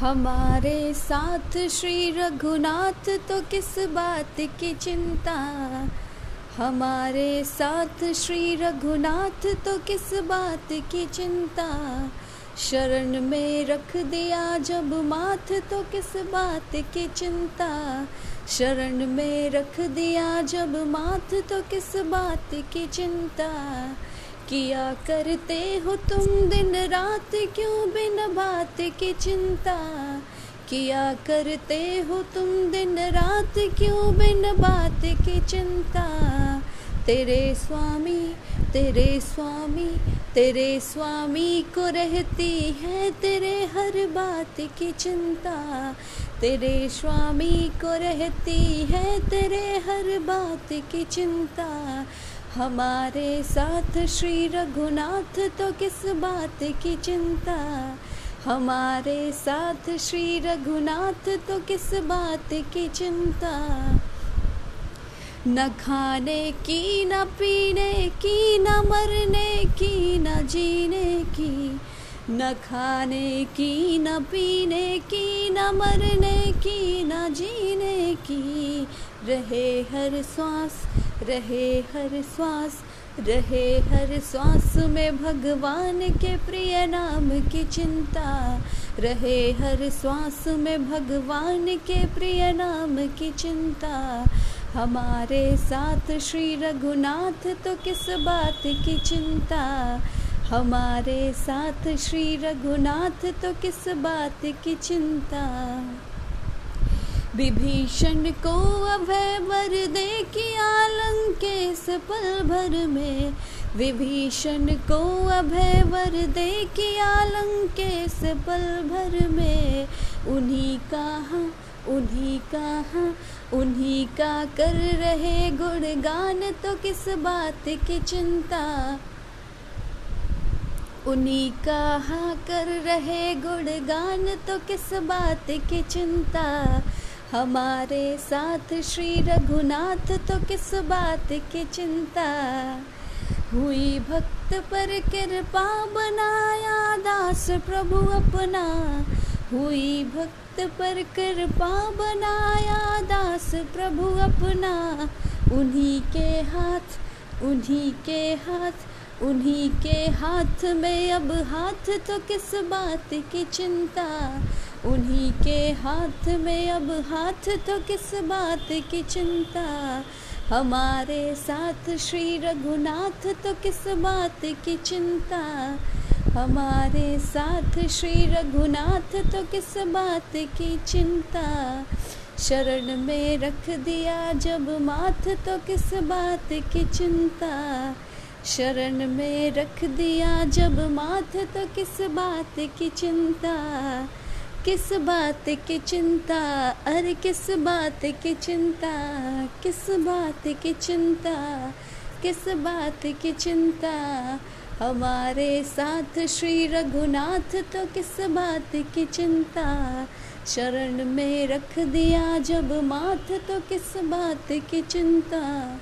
हमारे साथ श्री रघुनाथ तो किस बात की चिंता? हमारे साथ श्री रघुनाथ तो किस बात की चिंता? शरण में रख दिया जब माथ तो किस बात की चिंता? शरण में रख दिया जब माथ तो किस बात की चिंता? किया करते हो तुम दिन रात? क्यों बिन बात की चिंता किया करते हो तुम दिन रात? क्यों बिन बात की चिंता? तेरे स्वामी तेरे स्वामी तेरे स्वामी को रहती है तेरे हर बात की चिंता। तेरे स्वामी को रहती है तेरे हर बात की चिंता। हमारे साथ श्री रघुनाथ तो किस बात की चिंता? हमारे साथ श्री रघुनाथ तो किस बात की चिंता? न खाने की, न पीने की, न मरने की, न जीने की। न खाने की, न पीने की, न मरने की, न जीने की। रहे हर श्वास रहे हर श्वास, रहे हर श्वास में भगवान के प्रिय नाम की चिंता। रहे हर श्वास में भगवान के प्रिय नाम की चिंता। हमारे साथ श्री रघुनाथ तो किस बात की चिंता? हमारे साथ श्री रघुनाथ तो किस बात की चिंता? विभीषण को अभय वर दे किया लंकेश पल भर में। विभीषण को अभय वर दे किया लंकेश पल भर में। उन्हीं का उन्हीं का हाँ उन्हीं का कर रहे गुणगान तो किस बात की चिंता। उन्हीं का हाँ कर रहे गुणगान तो किस बात की चिंता। हमारे साथ श्री रघुनाथ तो किस बात की चिंता? हुई भक्त पर कृपा बनाया दास प्रभु अपना। हुई भक्त पर कृपा बनाया दास प्रभु अपना। उन्हीं के हाथ, उन्हीं के हाथ, उन्हीं के हाथ में अब हाथ तो किस बात की चिंता? उन्हीं के हाथ में अब हाथ तो किस बात की चिंता? हमारे साथ श्री रघुनाथ तो किस बात की चिंता? हमारे साथ श्री रघुनाथ तो किस बात की चिंता? शरण में रख दिया जब माथ तो किस बात की चिंता? शरण में रख दिया जब माथ तो किस बात की चिंता? किस बात की चिंता? अरे किस बात की चिंता? किस बात की चिंता? किस बात की चिंता? हमारे साथ श्री रघुनाथ तो किस बात की चिंता? शरण में रख दिया जब माथ तो किस बात की चिंता?